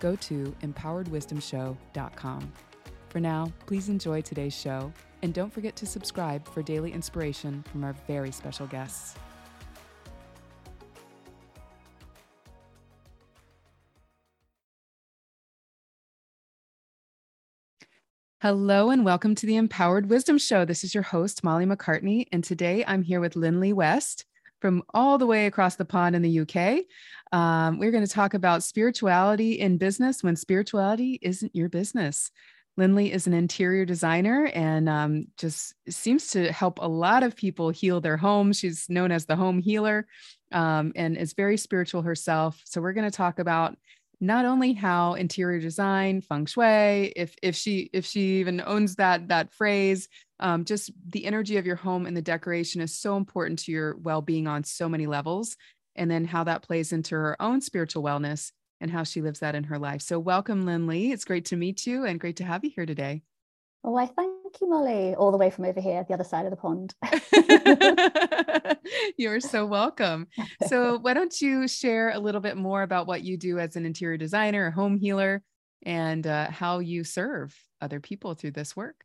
go to empoweredwisdomshow.com. For now, please enjoy today's show, and don't forget to subscribe for daily inspiration from our very special guests. Hello and welcome to the Empowered Wisdom Show. This is your host, Molly MacCartney, and today I'm here with Lynlea West from all the way across the pond in the UK. Um, we're going to talk about spirituality in business when spirituality isn't your business. Lynlea is an interior designer and um, just seems to help a lot of people heal their homes. She's known as the home healer um, and is very spiritual herself. So we're going to talk about not only how interior design, feng shui, if if she if she even owns that that phrase, um, just the energy of your home and the decoration is so important to your well-being on so many levels and then how that plays into her own spiritual wellness and how she lives that in her life. So welcome lynlea it's great to meet you and great to have you here today. Oh, I thank you, Molly, all the way from over here, the other side of the pond. You're so welcome. So, why don't you share a little bit more about what you do as an interior designer, a home healer, and uh, how you serve other people through this work?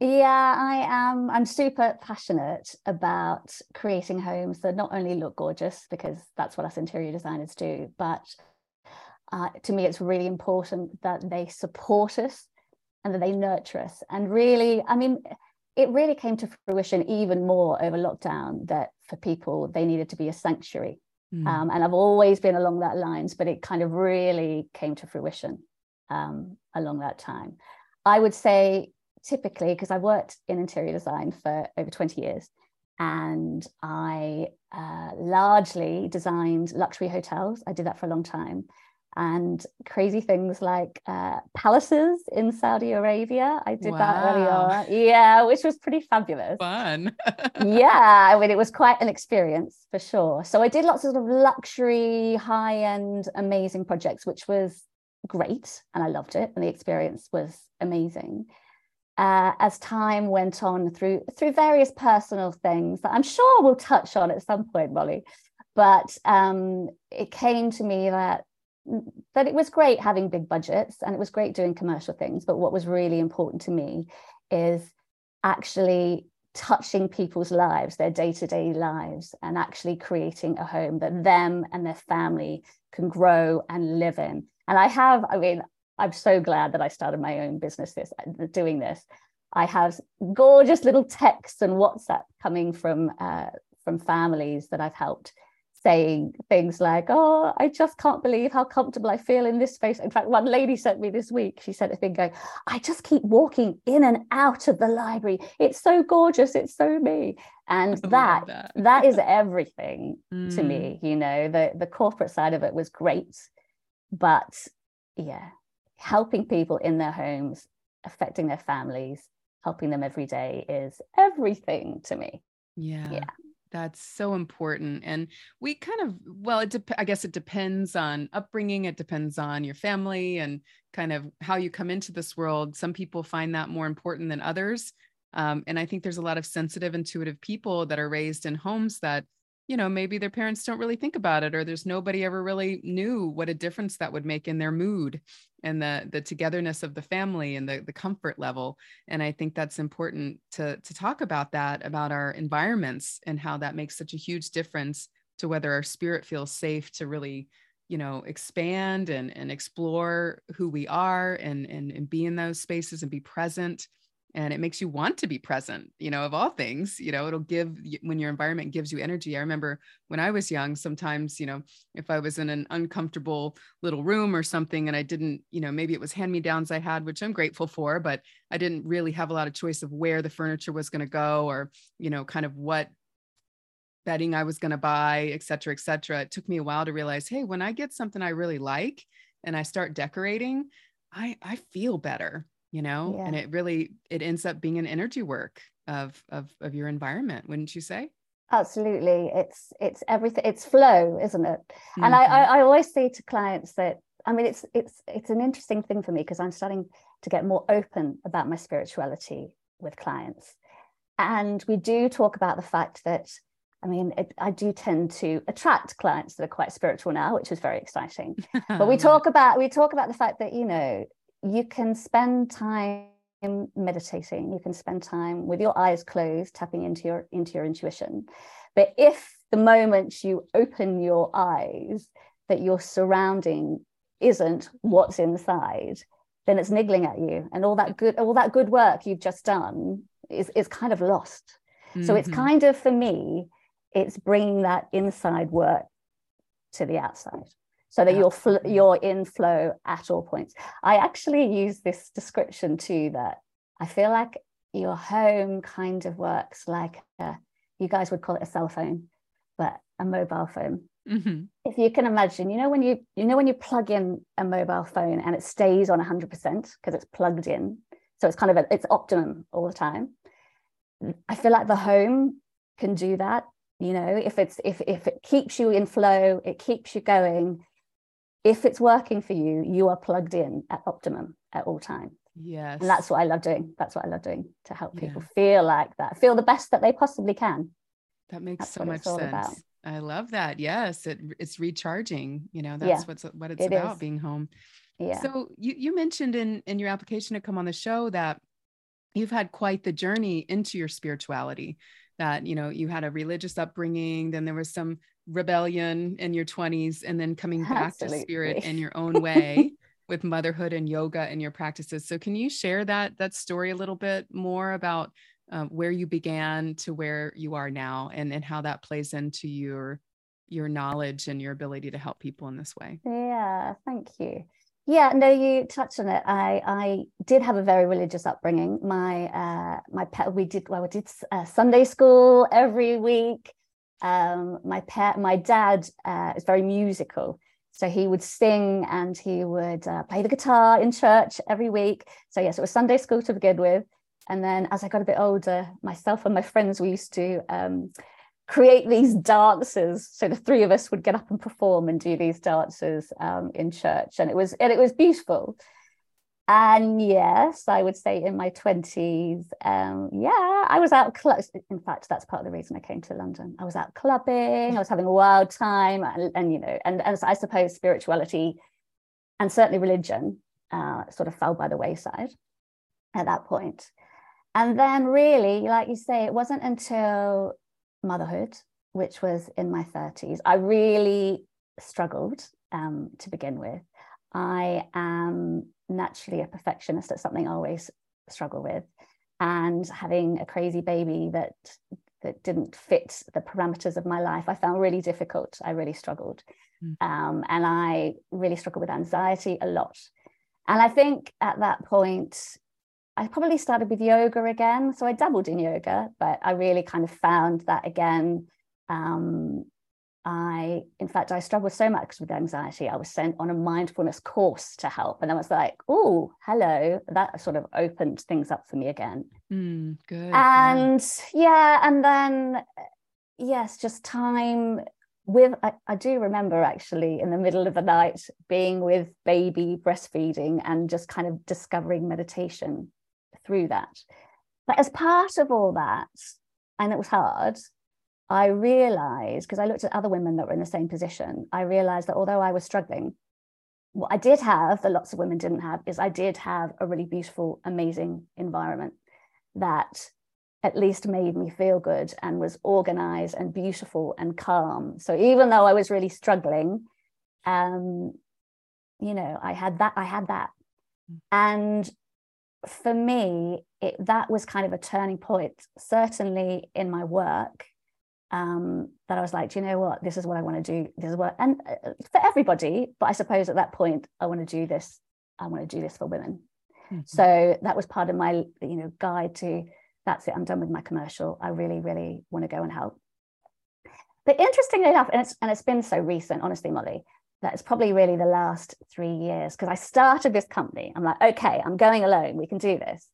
Yeah, I am. I'm super passionate about creating homes that not only look gorgeous, because that's what us interior designers do, but uh, to me, it's really important that they support us and that they nurture us. And really, I mean, it really came to fruition even more over lockdown that for people, they needed to be a sanctuary. Mm. Um, and I've always been along that lines, but it kind of really came to fruition um, along that time. I would say typically because I worked in interior design for over 20 years and I uh, largely designed luxury hotels. I did that for a long time. And crazy things like uh, palaces in Saudi Arabia. I did wow. that earlier. Yeah, which was pretty fabulous. Fun. yeah, I mean, it was quite an experience for sure. So I did lots of, sort of luxury, high end, amazing projects, which was great. And I loved it. And the experience was amazing uh, as time went on through through various personal things that I'm sure we'll touch on at some point, Molly. But um, it came to me that that it was great having big budgets and it was great doing commercial things. But what was really important to me is actually touching people's lives, their day to day lives, and actually creating a home that them and their family can grow and live in. And I have, I mean, I'm so glad that I started my own business this doing this. I have gorgeous little texts and WhatsApp coming from uh, from families that I've helped saying things like, Oh, I just can't believe how comfortable I feel in this space. In fact, one lady sent me this week, she sent a thing going, I just keep walking in and out of the library. It's so gorgeous. It's so me. And that, that that is everything mm. to me. You know, the the corporate side of it was great. But yeah, helping people in their homes, affecting their families, helping them every day is everything to me. Yeah. Yeah. That's so important. And we kind of, well, it de- I guess it depends on upbringing. It depends on your family and kind of how you come into this world. Some people find that more important than others. Um, and I think there's a lot of sensitive, intuitive people that are raised in homes that you know maybe their parents don't really think about it or there's nobody ever really knew what a difference that would make in their mood and the the togetherness of the family and the the comfort level. And i think that's important to to talk about that about our environments and how that makes such a huge difference to whether our spirit feels safe to really you know expand and and explore who we are and and, and be in those spaces and be present and it makes you want to be present you know of all things you know it'll give when your environment gives you energy. I remember when i was young sometimes you know if i was in an uncomfortable little room or something and i didn't you know maybe it was hand me downs i had which i'm grateful for but i didn't really have a lot of choice of where the furniture was going to go or you know kind of what bedding i was going to buy et cetera et cetera. It took me a while to realize hey when i get something i really like and i start decorating I I feel better, you know, yeah. and it really it ends up being an energy work of of of your environment, wouldn't you say? Absolutely, it's it's everything. It's flow, isn't it? Mm-hmm. And I, I I always say to clients that I mean it's it's it's an interesting thing for me because I'm starting to get more open about my spirituality with clients, and we do talk about the fact that I mean, it, I do tend to attract clients that are quite spiritual now, which is very exciting. but we talk about we talk about the fact that you know you can spend time meditating, you can spend time with your eyes closed, tapping into your into your intuition. But if the moment you open your eyes, that your surrounding isn't what's inside, then it's niggling at you, and all that good all that good work you've just done is is kind of lost. Mm-hmm. So it's mm-hmm. kind of for me it's bringing that inside work to the outside so that you're fl- you're in flow at all points. I actually use this description too that i feel like your home kind of works like a, you guys would call it a cell phone but a mobile phone. Mm-hmm. if you can imagine you know when you you know when you plug in a mobile phone and it stays on 100% because it's plugged in? So it's kind of a, it's optimum all the time. I feel like the home can do that you know if it's if if it keeps you in flow it keeps you going if it's working for you you are plugged in at optimum at all times yes. and that's what i love doing. That's what i love doing to help people yeah. feel like that feel the best that they possibly can. That makes that's so much sense about. i love that. Yes it, it's recharging you know that's yeah, what's what it's it about is. being home. Yeah. So you you mentioned in in your application to come on the show that you've had quite the journey into your spirituality that you know you had a religious upbringing then there was some rebellion in your 20s and then coming back Absolutely. to spirit in your own way with motherhood and yoga and your practices. So can you share that that story a little bit more about uh, where you began to where you are now and and how that plays into your your knowledge and your ability to help people in this way? Yeah thank you yeah, no, you touched on it. I I did have a very religious upbringing. My uh, my pet, we did well, we did uh, Sunday school every week. Um, my pet, my dad uh, is very musical, so he would sing and he would uh, play the guitar in church every week. So yes, it was Sunday school to begin with, and then as I got a bit older, myself and my friends we used to um, create these dances so the three of us would get up and perform and do these dances um, in church. And it was and it was beautiful. And yes i would say in my 20s um, yeah i was out cl- in fact that's part of the reason i came to london. I was out clubbing i was having a wild time and, and you know and, and i suppose spirituality and certainly religion uh, sort of fell by the wayside at that point. And then really like you say it wasn't until motherhood, which was in my 30s, I really struggled um, to begin with. I am naturally a perfectionist. It's something I always struggle with. And having a crazy baby that that didn't fit the parameters of my life, I found really difficult. I really struggled. Mm. Um, and I really struggled with anxiety a lot. And I think at that point, I probably started with yoga again. So I dabbled in yoga, but I really kind of found that again. Um, I, in fact, I struggled so much with anxiety. I was sent on a mindfulness course to help. And I was like, oh, hello. That sort of opened things up for me again. Mm, good. And yeah. and then, yes, just time with, I, I do remember actually in the middle of the night being with baby breastfeeding and just kind of discovering meditation through that. But as part of all that, and it was hard, I realized, because I looked at other women that were in the same position, I realized that although I was struggling, what I did have that lots of women didn't have is I did have a really beautiful, amazing environment that at least made me feel good and was organized and beautiful and calm. So even though I was really struggling, um, you know, I had that, I had that. Mm. And for me, it, that was kind of a turning point, certainly in my work. Um, that I was like, do you know what? This is what I want to do. This is what, and uh, for everybody, but I suppose at that point, I want to do this. I want to do this for women. Mm-hmm. So that was part of my, you know, guide to that's it. I'm done with my commercial. I really, really want to go and help. But interestingly enough, and it's and it's been so recent, honestly, Molly. That's probably really the last three years because I started this company. I'm like, okay, I'm going alone. We can do this.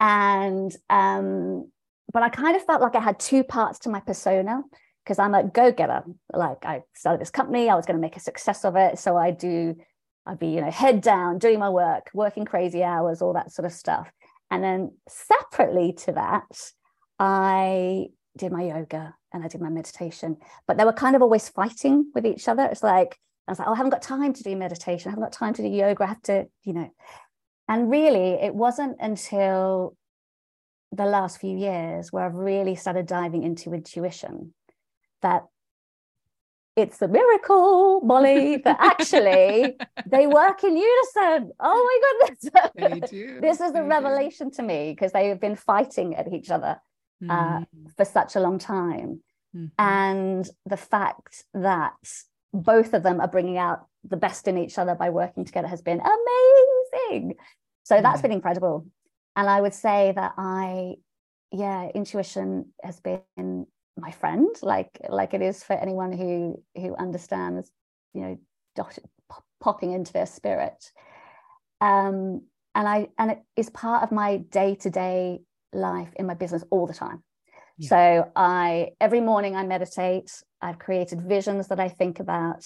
And um, but I kind of felt like I had two parts to my persona because I'm a go-getter. Like I started this company, I was going to make a success of it. So I do, I'd be, you know, head down, doing my work, working crazy hours, all that sort of stuff. And then separately to that, I did my yoga and I did my meditation. But they were kind of always fighting with each other. It's like, I was like, oh, I haven't got time to do meditation. I haven't got time to do yoga. I have to, you know. And really, it wasn't until the last few years where I've really started diving into intuition that it's a miracle, Molly, that actually they work in unison. Oh my goodness. They do. this is a do. revelation to me because they have been fighting at each other uh, Mm, for such a long time. mhm. And the fact that both of them are bringing out the best in each other by working together has been amazing. So that's been incredible. And I would say that I, yeah, intuition has been my friend, like like it is for anyone who who understands, you know, dot, pop- popping into their spirit. Um, and I and it is part of my day to day life in my business all the time. Yeah. So I every morning I meditate. I've created visions that I think about.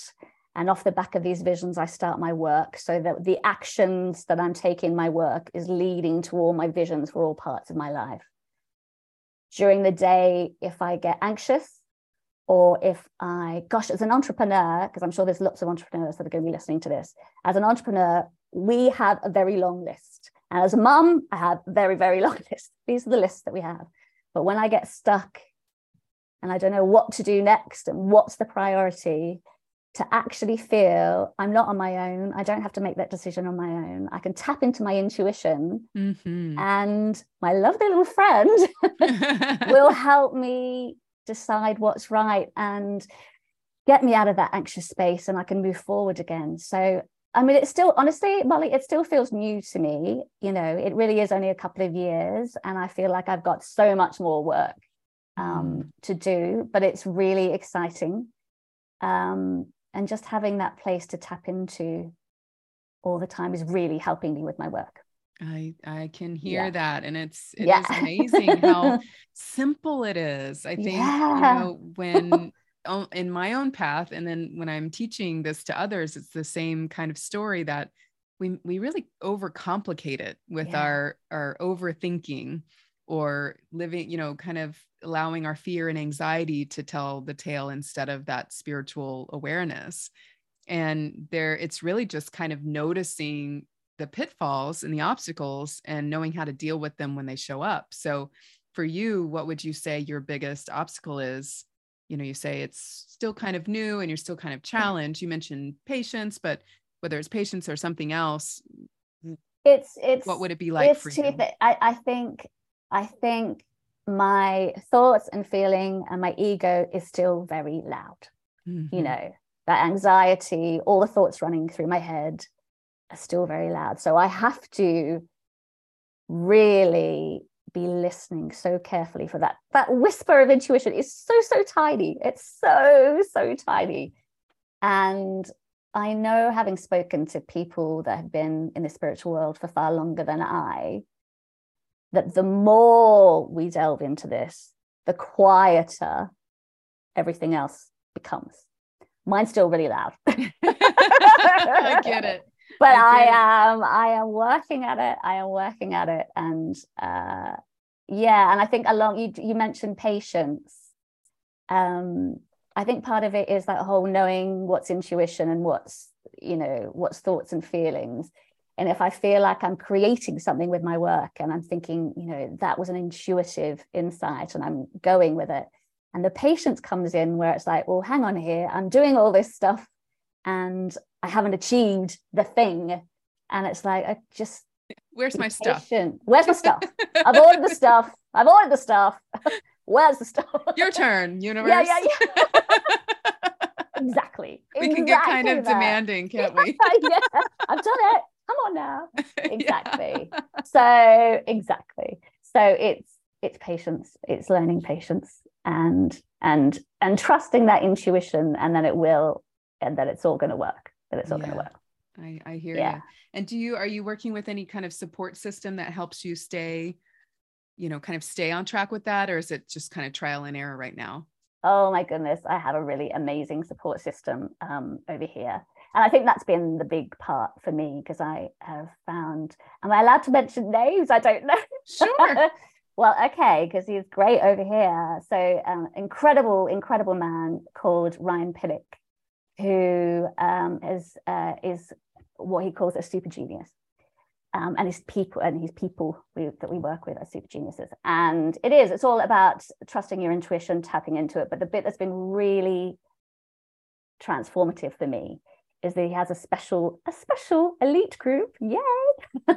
And off the back of these visions, I start my work so that the actions that I'm taking in my work is leading to all my visions for all parts of my life. During the day, if I get anxious or if I, gosh, as an entrepreneur, because I'm sure there's lots of entrepreneurs that are going to be listening to this, as an entrepreneur, we have a very long list. And as a mum, I have a very, very long list. These are the lists that we have. But when I get stuck and I don't know what to do next and what's the priority, to actually feel I'm not on my own. I don't have to make that decision on my own. I can tap into my intuition, Mhm. and my lovely little friend will help me decide what's right and get me out of that anxious space and I can move forward again. So, I mean, it's still, honestly, Molly, it still feels new to me. You know, it really is only a couple of years, and I feel like I've got so much more work um, to do, but it's really exciting. Um, and just having that place to tap into all the time is really helping me with my work. I I can hear Yeah. that, and it's it is Yeah. amazing how simple it is. I think Yeah. you know when in my own path, and then when I'm teaching this to others, it's the same kind of story that we we really overcomplicate it with our our overthinking or living, you know, kind of allowing our fear and anxiety to tell the tale instead of that spiritual awareness. And there, it's really just kind of noticing the pitfalls and the obstacles and knowing how to deal with them when they show up. So, for you, what would you say your biggest obstacle is? You know, you say it's still kind of new and you're still kind of challenged. You mentioned patience, but whether it's patience or something else, It's it's what would it be like it's for two you? thi- I, I think I think my thoughts and feeling and my ego is still very loud. You Mhm. know, that anxiety, all the thoughts running through my head are still very loud. So I have to really be listening so carefully for that. That whisper of intuition is so, so tiny. It's so, so tiny. And I know, having spoken to people that have been in the spiritual world for far longer than I, that the more we delve into this, the quieter everything else becomes. Mine's still really loud. I get it. But I I, get it. am I am working at it. I am working at it. And uh yeah, and I think along you you mentioned patience. Um, I think part of it is that whole knowing what's intuition and what's, you know, what's thoughts and feelings. And if I feel like I'm creating something with my work and I'm thinking, you know, that was an intuitive insight and I'm going with it. And the patience comes in where it's like, well, hang on here, I'm doing all this stuff and I haven't achieved the thing. And it's like, I just Where's my stuff? Where's my stuff? I've ordered the stuff. I've ordered the stuff. Where's the stuff? Your turn, universe. Yeah, yeah, yeah. exactly. we can get kind of that. demanding, can't we? yeah, I've done it. Come on now. Exactly. So exactly. So it's it's patience. It's learning patience and and and trusting that intuition, and then it will and that it's all going to work that it's all yeah. going to work I, I hear yeah. you. And do you are you working with any kind of support system that helps you stay, you know, kind of stay on track with that, or is it just kind of trial and error right now? Oh my goodness, I have a really amazing support system um, over here. And I think that's been the big part for me because I have found, am I allowed to mention names? I don't know. Sure. well, okay, because he's great over here. So, um, incredible, incredible man called Ryan Pillick, who um, is uh, is what he calls a super genius. Um, and his people and his people we, that we work with are super geniuses. And it is, it's all about trusting your intuition, tapping into it. But the bit that's been really transformative for me is that he has a special, a special elite group, yay,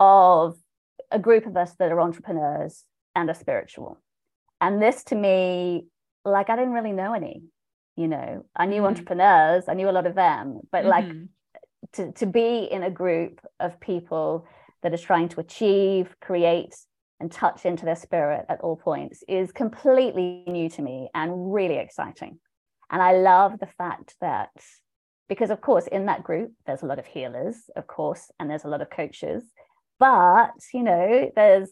of a group of us that are entrepreneurs and are spiritual. And this to me, like I didn't really know any, you know, I knew mm-hmm. entrepreneurs, I knew a lot of them, but mm-hmm. like to, to be in a group of people that is trying to achieve, create, and touch into their spirit at all points is completely new to me and really exciting. And I love the fact that, because of course, in that group, there's a lot of healers, of course, and there's a lot of coaches, but you know, there's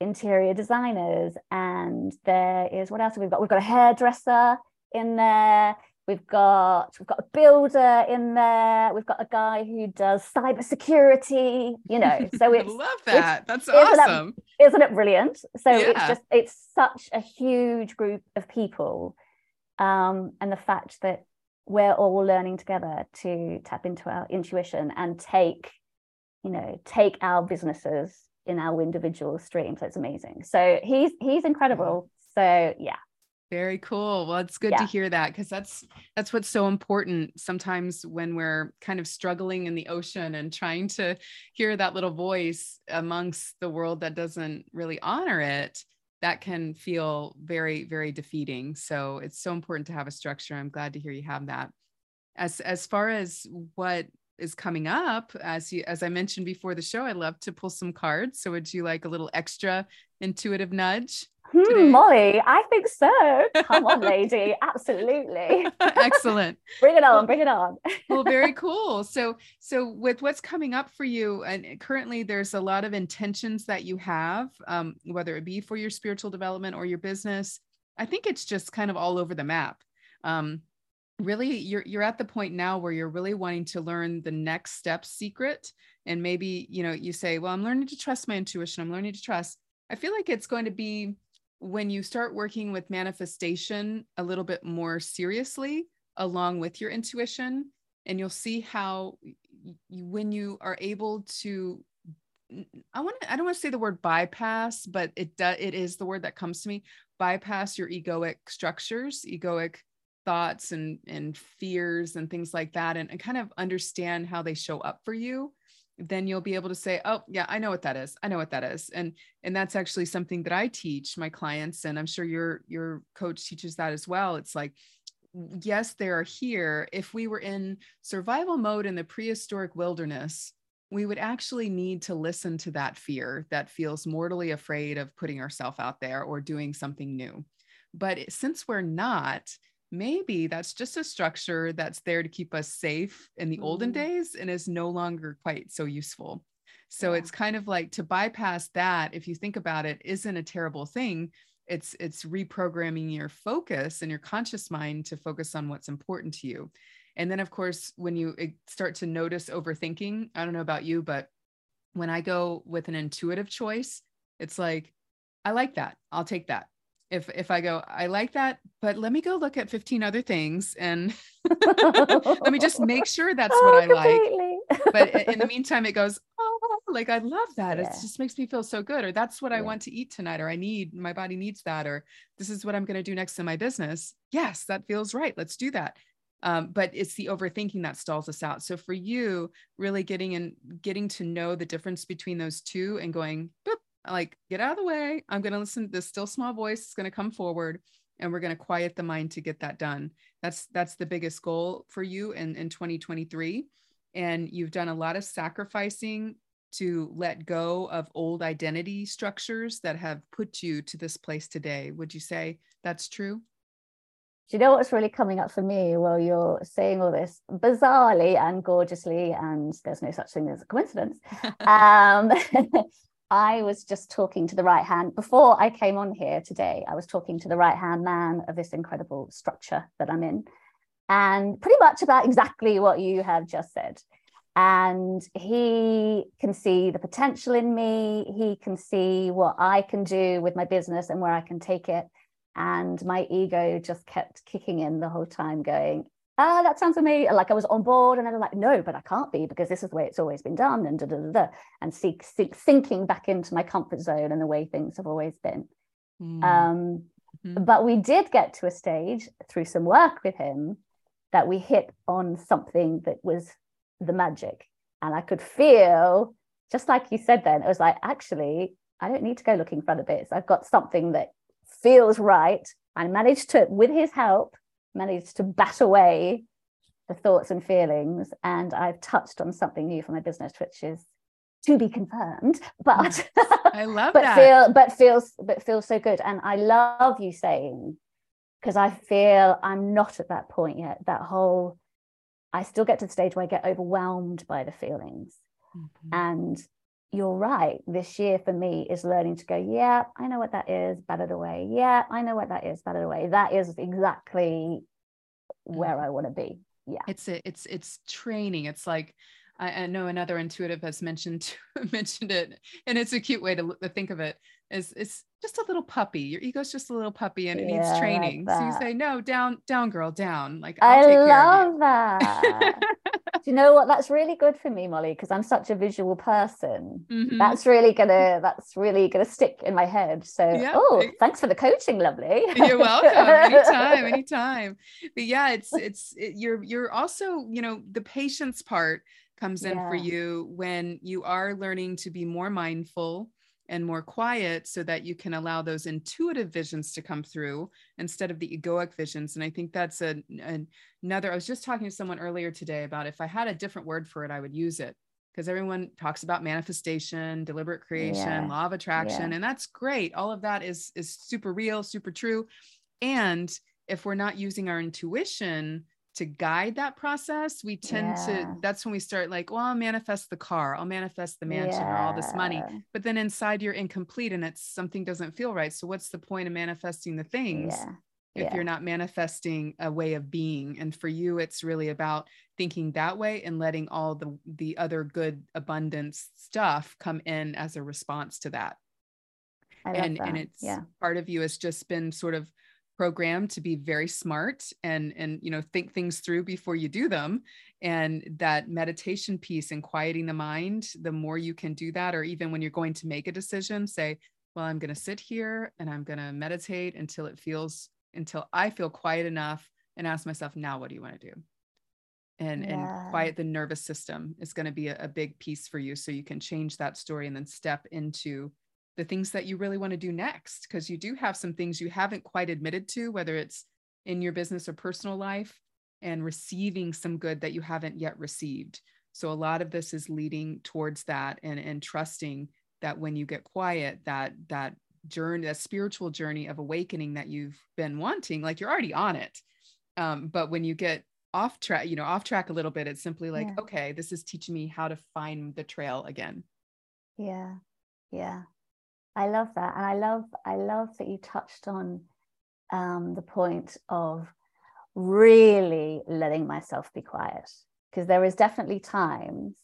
interior designers and there is what else have we got? We've got a hairdresser in there We've got we've got a builder in there. We've got a guy who does cybersecurity. You know, so it's I love that. That's isn't awesome. That, isn't it brilliant? So yeah. it's just it's such a huge group of people, um, and the fact that we're all learning together to tap into our intuition and take, you know, take our businesses in our individual streams. So it's amazing. So he's he's incredible. So yeah, very cool. Well, it's good yeah. to hear that because that's that's what's so important sometimes when we're kind of struggling in the ocean and trying to hear that little voice amongst the world that doesn't really honor it, that can feel very very defeating. So it's so important to have a structure. I'm glad to hear you have that. As as far as what is coming up as you as i mentioned before the show i love to pull some cards so would you like a little extra intuitive nudge Hmm, Molly, I think so. Come on, lady. Absolutely. Excellent. bring it on, bring it on. well, very cool. So, so with what's coming up for you, and currently there's a lot of intentions that you have, um, whether it be for your spiritual development or your business. I think it's just kind of all over the map. Um, really, you're you're at the point now where you're really wanting to learn the next step secret, and maybe you know you say, "Well, I'm learning to trust my intuition. I'm learning to trust." I feel like it's going to be when you start working with manifestation a little bit more seriously along with your intuition and you'll see how you, when you are able to i want to i don't want to say the word bypass but it does it is the word that comes to me bypass your egoic structures egoic thoughts and and fears and things like that and, and kind of understand how they show up for you then you'll be able to say oh yeah i know what that is. I know what that is. And and that's actually something that i teach my clients and i'm sure your your coach teaches that as well. It's like yes they are here. If we were in survival mode in the prehistoric wilderness we would actually need to listen to that fear that feels mortally afraid of putting ourselves out there or doing something new. But since we're not maybe that's just a structure that's there to keep us safe in the mm-hmm. olden days and is no longer quite so useful. So yeah. it's kind of like to bypass that, if you think about it, isn't a terrible thing. It's it's reprogramming your focus and your conscious mind to focus on what's important to you. And then of course, when you start to notice overthinking, I don't know about you, but when I go with an intuitive choice, it's like, I like that. I'll take that if if I go, I like that, but let me go look at 15 other things and let me just make sure that's oh, what I completely. like. But in the meantime, it goes, oh, like I love that. Yeah. It just makes me feel so good. Or that's what yeah. I want to eat tonight, or I need my body needs that, or this is what I'm going to do next in my business. Yes, that feels right. Let's do that. Um, but it's the overthinking that stalls us out. So for you, really getting and getting to know the difference between those two and going, boop, like get out of the way. I'm going to listen to this still small voice is going to come forward and we're going to quiet the mind to get that done. That's that's the biggest goal for you in in 2023 and you've done a lot of sacrificing to let go of old identity structures that have put you to this place today. Would you say that's true? Do you know what's really coming up for me? While you're saying all this bizarrely and gorgeously, and there's no such thing as a coincidence? um, I was just talking to the right hand before I came on here today. I was talking to the right hand man of this incredible structure that I'm in, and pretty much about exactly what you have just said. And he can see the potential in me, he can see what I can do with my business and where I can take it. And my ego just kept kicking in the whole time, going, ah, that sounds amazing. Like I was on board, and I was like, no, but I can't be because this is the way it's always been done, and da da da, da. and seek, seek, sinking back into my comfort zone and the way things have always been. Mm. Um, mm-hmm. But we did get to a stage through some work with him that we hit on something that was the magic, and I could feel, just like you said, then it was like, actually, I don't need to go looking for other bits. I've got something that feels right. I managed to, with his help, managed to bat away the thoughts and feelings. And I've touched on something new for my business, which is to be confirmed. But I love but that. Feel, but feels but feels so good. And I love you saying, because I feel I'm not at that point yet. That whole I still get to the stage where I get overwhelmed by the feelings. Mm-hmm. And you're right. This year for me is learning to go, yeah, I know what that is, bat it away. Yeah, I know what that is, bat it away. That is exactly where mm-hmm. I want to be. Yeah. It's a, it's it's training. It's like I, I know another intuitive has mentioned mentioned it, and it's a cute way to, to think of it. Is it's just a little puppy. Your ego's just a little puppy, and it yeah, needs training. Like so you say, "No, down, down, girl, down." Like I'll i love that. Do you know what? That's really good for me, Molly, because I'm such a visual person. Mm-hmm. That's really gonna that's really gonna stick in my head. So, yeah. oh, thanks for the coaching, lovely. you're welcome. anytime, anytime. But yeah, it's it's it, you're you're also you know the patience part comes in yeah. for you when you are learning to be more mindful and more quiet so that you can allow those intuitive visions to come through instead of the egoic visions and i think that's a, another i was just talking to someone earlier today about if i had a different word for it i would use it because everyone talks about manifestation deliberate creation yeah. law of attraction yeah. and that's great all of that is is super real super true and if we're not using our intuition to guide that process, we tend yeah. to, that's when we start like, well, I'll manifest the car, I'll manifest the mansion yeah. or all this money. But then inside you're incomplete and it's something doesn't feel right. So what's the point of manifesting the things? Yeah. If you're not manifesting a way of being, and for you, it's really about thinking that way and letting all the the other good abundance stuff come in as a response to that. and that. and it's part of you has just been sort of programmed to be very smart and and you know think things through before you do them and that meditation piece and quieting the mind the more you can do that or even when you're going to make a decision say well i'm going to sit here and i'm going to meditate until it feels until i feel quiet enough and ask myself now what do you want to do and yeah. and quiet the nervous system is going to be a, a big piece for you so you can change that story and then step into the things that you really want to do next because you do have some things you haven't quite admitted to whether it's in your business or personal life and receiving some good that you haven't yet received. So a lot of this is leading towards that and and trusting that when you get quiet that that journey that spiritual journey of awakening that you've been wanting like you're already on it. Um, but when you get off track you know off track a little bit it's simply like yeah. okay this is teaching me how to find the trail again. Yeah. Yeah I love that, and I love I love that you touched on um, the point of really letting myself be quiet because there is definitely times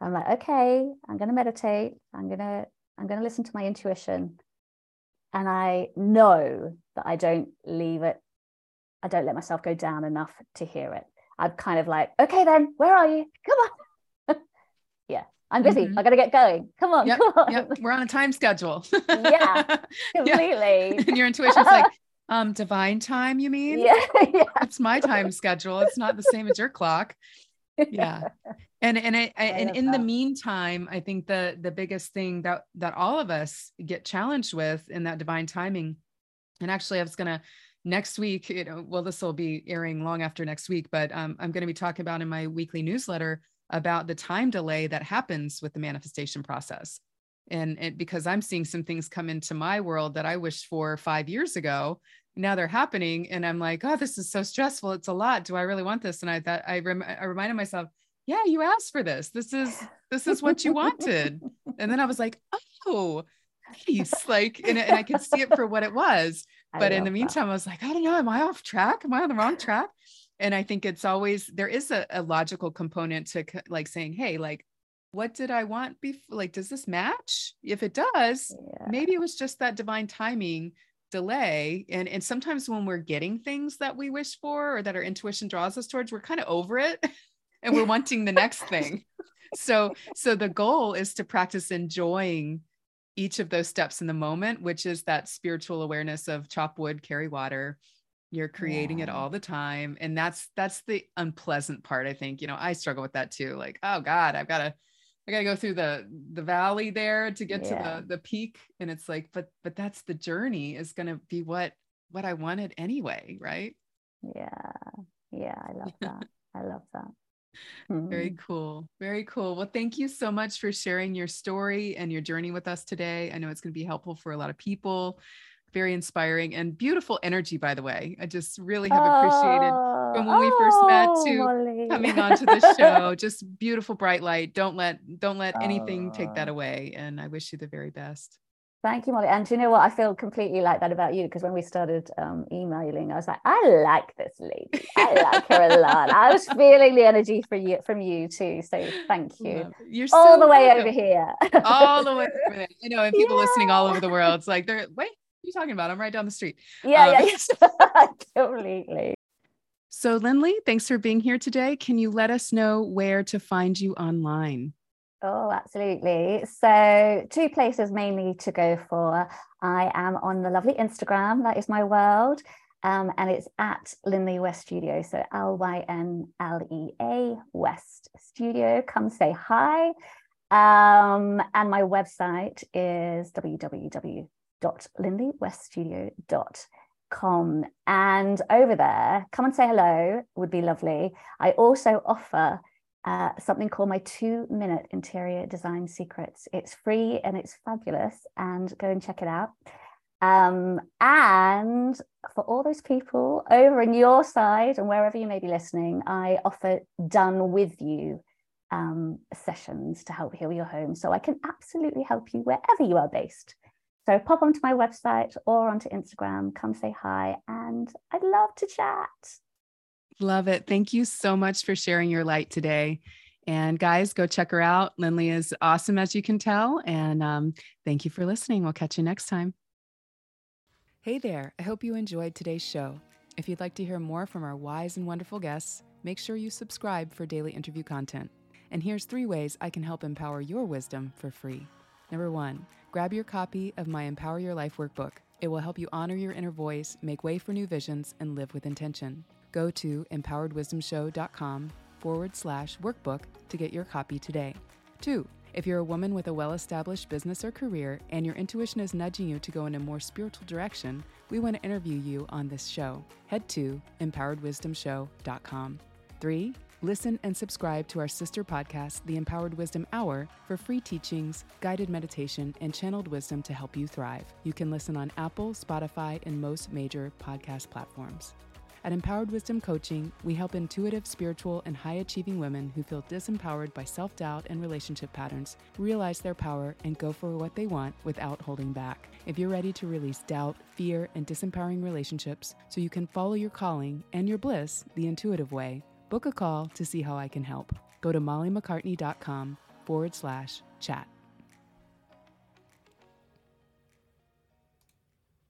I'm like, okay, I'm going to meditate. I'm going to I'm going to listen to my intuition, and I know that I don't leave it. I don't let myself go down enough to hear it. I'm kind of like, okay, then where are you? Come on, I'm busy. Mm-hmm. I got to get going. Come on, yep, come on. Yep. We're on a time schedule. yeah, completely. Yeah. And your intuition's like, um, divine time, you mean? Yeah, yeah. It's my time schedule. It's not the same as your clock. Yeah. And and I, I and in that. the meantime, I think the the biggest thing that that all of us get challenged with in that divine timing, and actually I was gonna next week, you know, well, this will be airing long after next week, but um, I'm going to be talking about in my weekly newsletter about the time delay that happens with the manifestation process. And, and because I'm seeing some things come into my world that I wished for five years ago now they're happening and i'm like oh this is so stressful. It's a lot. Do i really want this? And i thought i, rem- I reminded myself yeah you asked for this. This is this is what you wanted. And then i was like oh nice. Like and, and i could see it for what it was. But in the meantime that. i was like i don't know. Am i off track? Am i on the wrong track and i think it's always there is a, a logical component to like saying hey like what did I want before? Like, does this match? If it does, yeah. maybe it was just that divine timing delay and and sometimes when we're getting things that we wish for or that our intuition draws us towards we're kind of over it and we're wanting the next thing so so the goal is to practice enjoying each of those steps in the moment which is that spiritual awareness of chop wood carry water you're creating yeah. it all the time and that's that's the unpleasant part i think you know i struggle with that too like oh god i've got to I got to go through the the valley there to get yeah. to the the peak and it's like but but that's the journey is going to be what what I wanted anyway, right? Yeah. Yeah, I love that. I love that. Very mm-hmm. cool. Very cool. Well, thank you so much for sharing your story and your journey with us today. I know it's going to be helpful for a lot of people very inspiring and beautiful energy, by the way. I just really have appreciated from when oh, we first met oh, to Molly. coming onto the show. just beautiful, bright light. Don't let don't let oh. anything take that away. And I wish you the very best. Thank you, Molly. And you know what? I feel completely like that about you because when we started um, emailing, I was like, I like this lady. I like her a lot. I was feeling the energy from you from you too. So thank you. You're all so the way over here. all the way over there. You know, and people yeah. listening all over the world. It's like they're wait, you talking about? I'm right down the street. Yeah, um, yeah, completely. So, Lynlea, thanks for being here today. Can you let us know where to find you online? Oh, absolutely. So, two places mainly to go for. I am on the lovely Instagram, that is my world. Um, and it's at Lynlea West Studio. So L Y N L E A West Studio. Come say hi. Um, and my website is www www.lynleaweststudio.com. And over there, come and say hello, would be lovely. I also offer uh, something called my two minute interior design secrets. It's free and it's fabulous, and go and check it out. Um, and for all those people over in your side and wherever you may be listening, I offer done with you um, sessions to help heal your home. So I can absolutely help you wherever you are based. So pop onto my website or onto Instagram, come say hi, and I'd love to chat. Love it. Thank you so much for sharing your light today. And guys, go check her out. Lynlea is awesome, as you can tell. And um, thank you for listening. We'll catch you next time. Hey there. I hope you enjoyed today's show. If you'd like to hear more from our wise and wonderful guests, make sure you subscribe for daily interview content. And here's three ways I can help empower your wisdom for free. Number one, grab your copy of my Empower Your Life workbook. It will help you honor your inner voice, make way for new visions, and live with intention. Go to empoweredwisdomshow.com forward slash workbook to get your copy today. Two, if you're a woman with a well established business or career and your intuition is nudging you to go in a more spiritual direction, we want to interview you on this show. Head to empoweredwisdomshow.com. Three, Listen and subscribe to our sister podcast, The Empowered Wisdom Hour, for free teachings, guided meditation, and channeled wisdom to help you thrive. You can listen on Apple, Spotify, and most major podcast platforms. At Empowered Wisdom Coaching, we help intuitive, spiritual, and high achieving women who feel disempowered by self doubt and relationship patterns realize their power and go for what they want without holding back. If you're ready to release doubt, fear, and disempowering relationships so you can follow your calling and your bliss the intuitive way, Book a call to see how I can help. Go to mollymaccartney.com forward slash chat.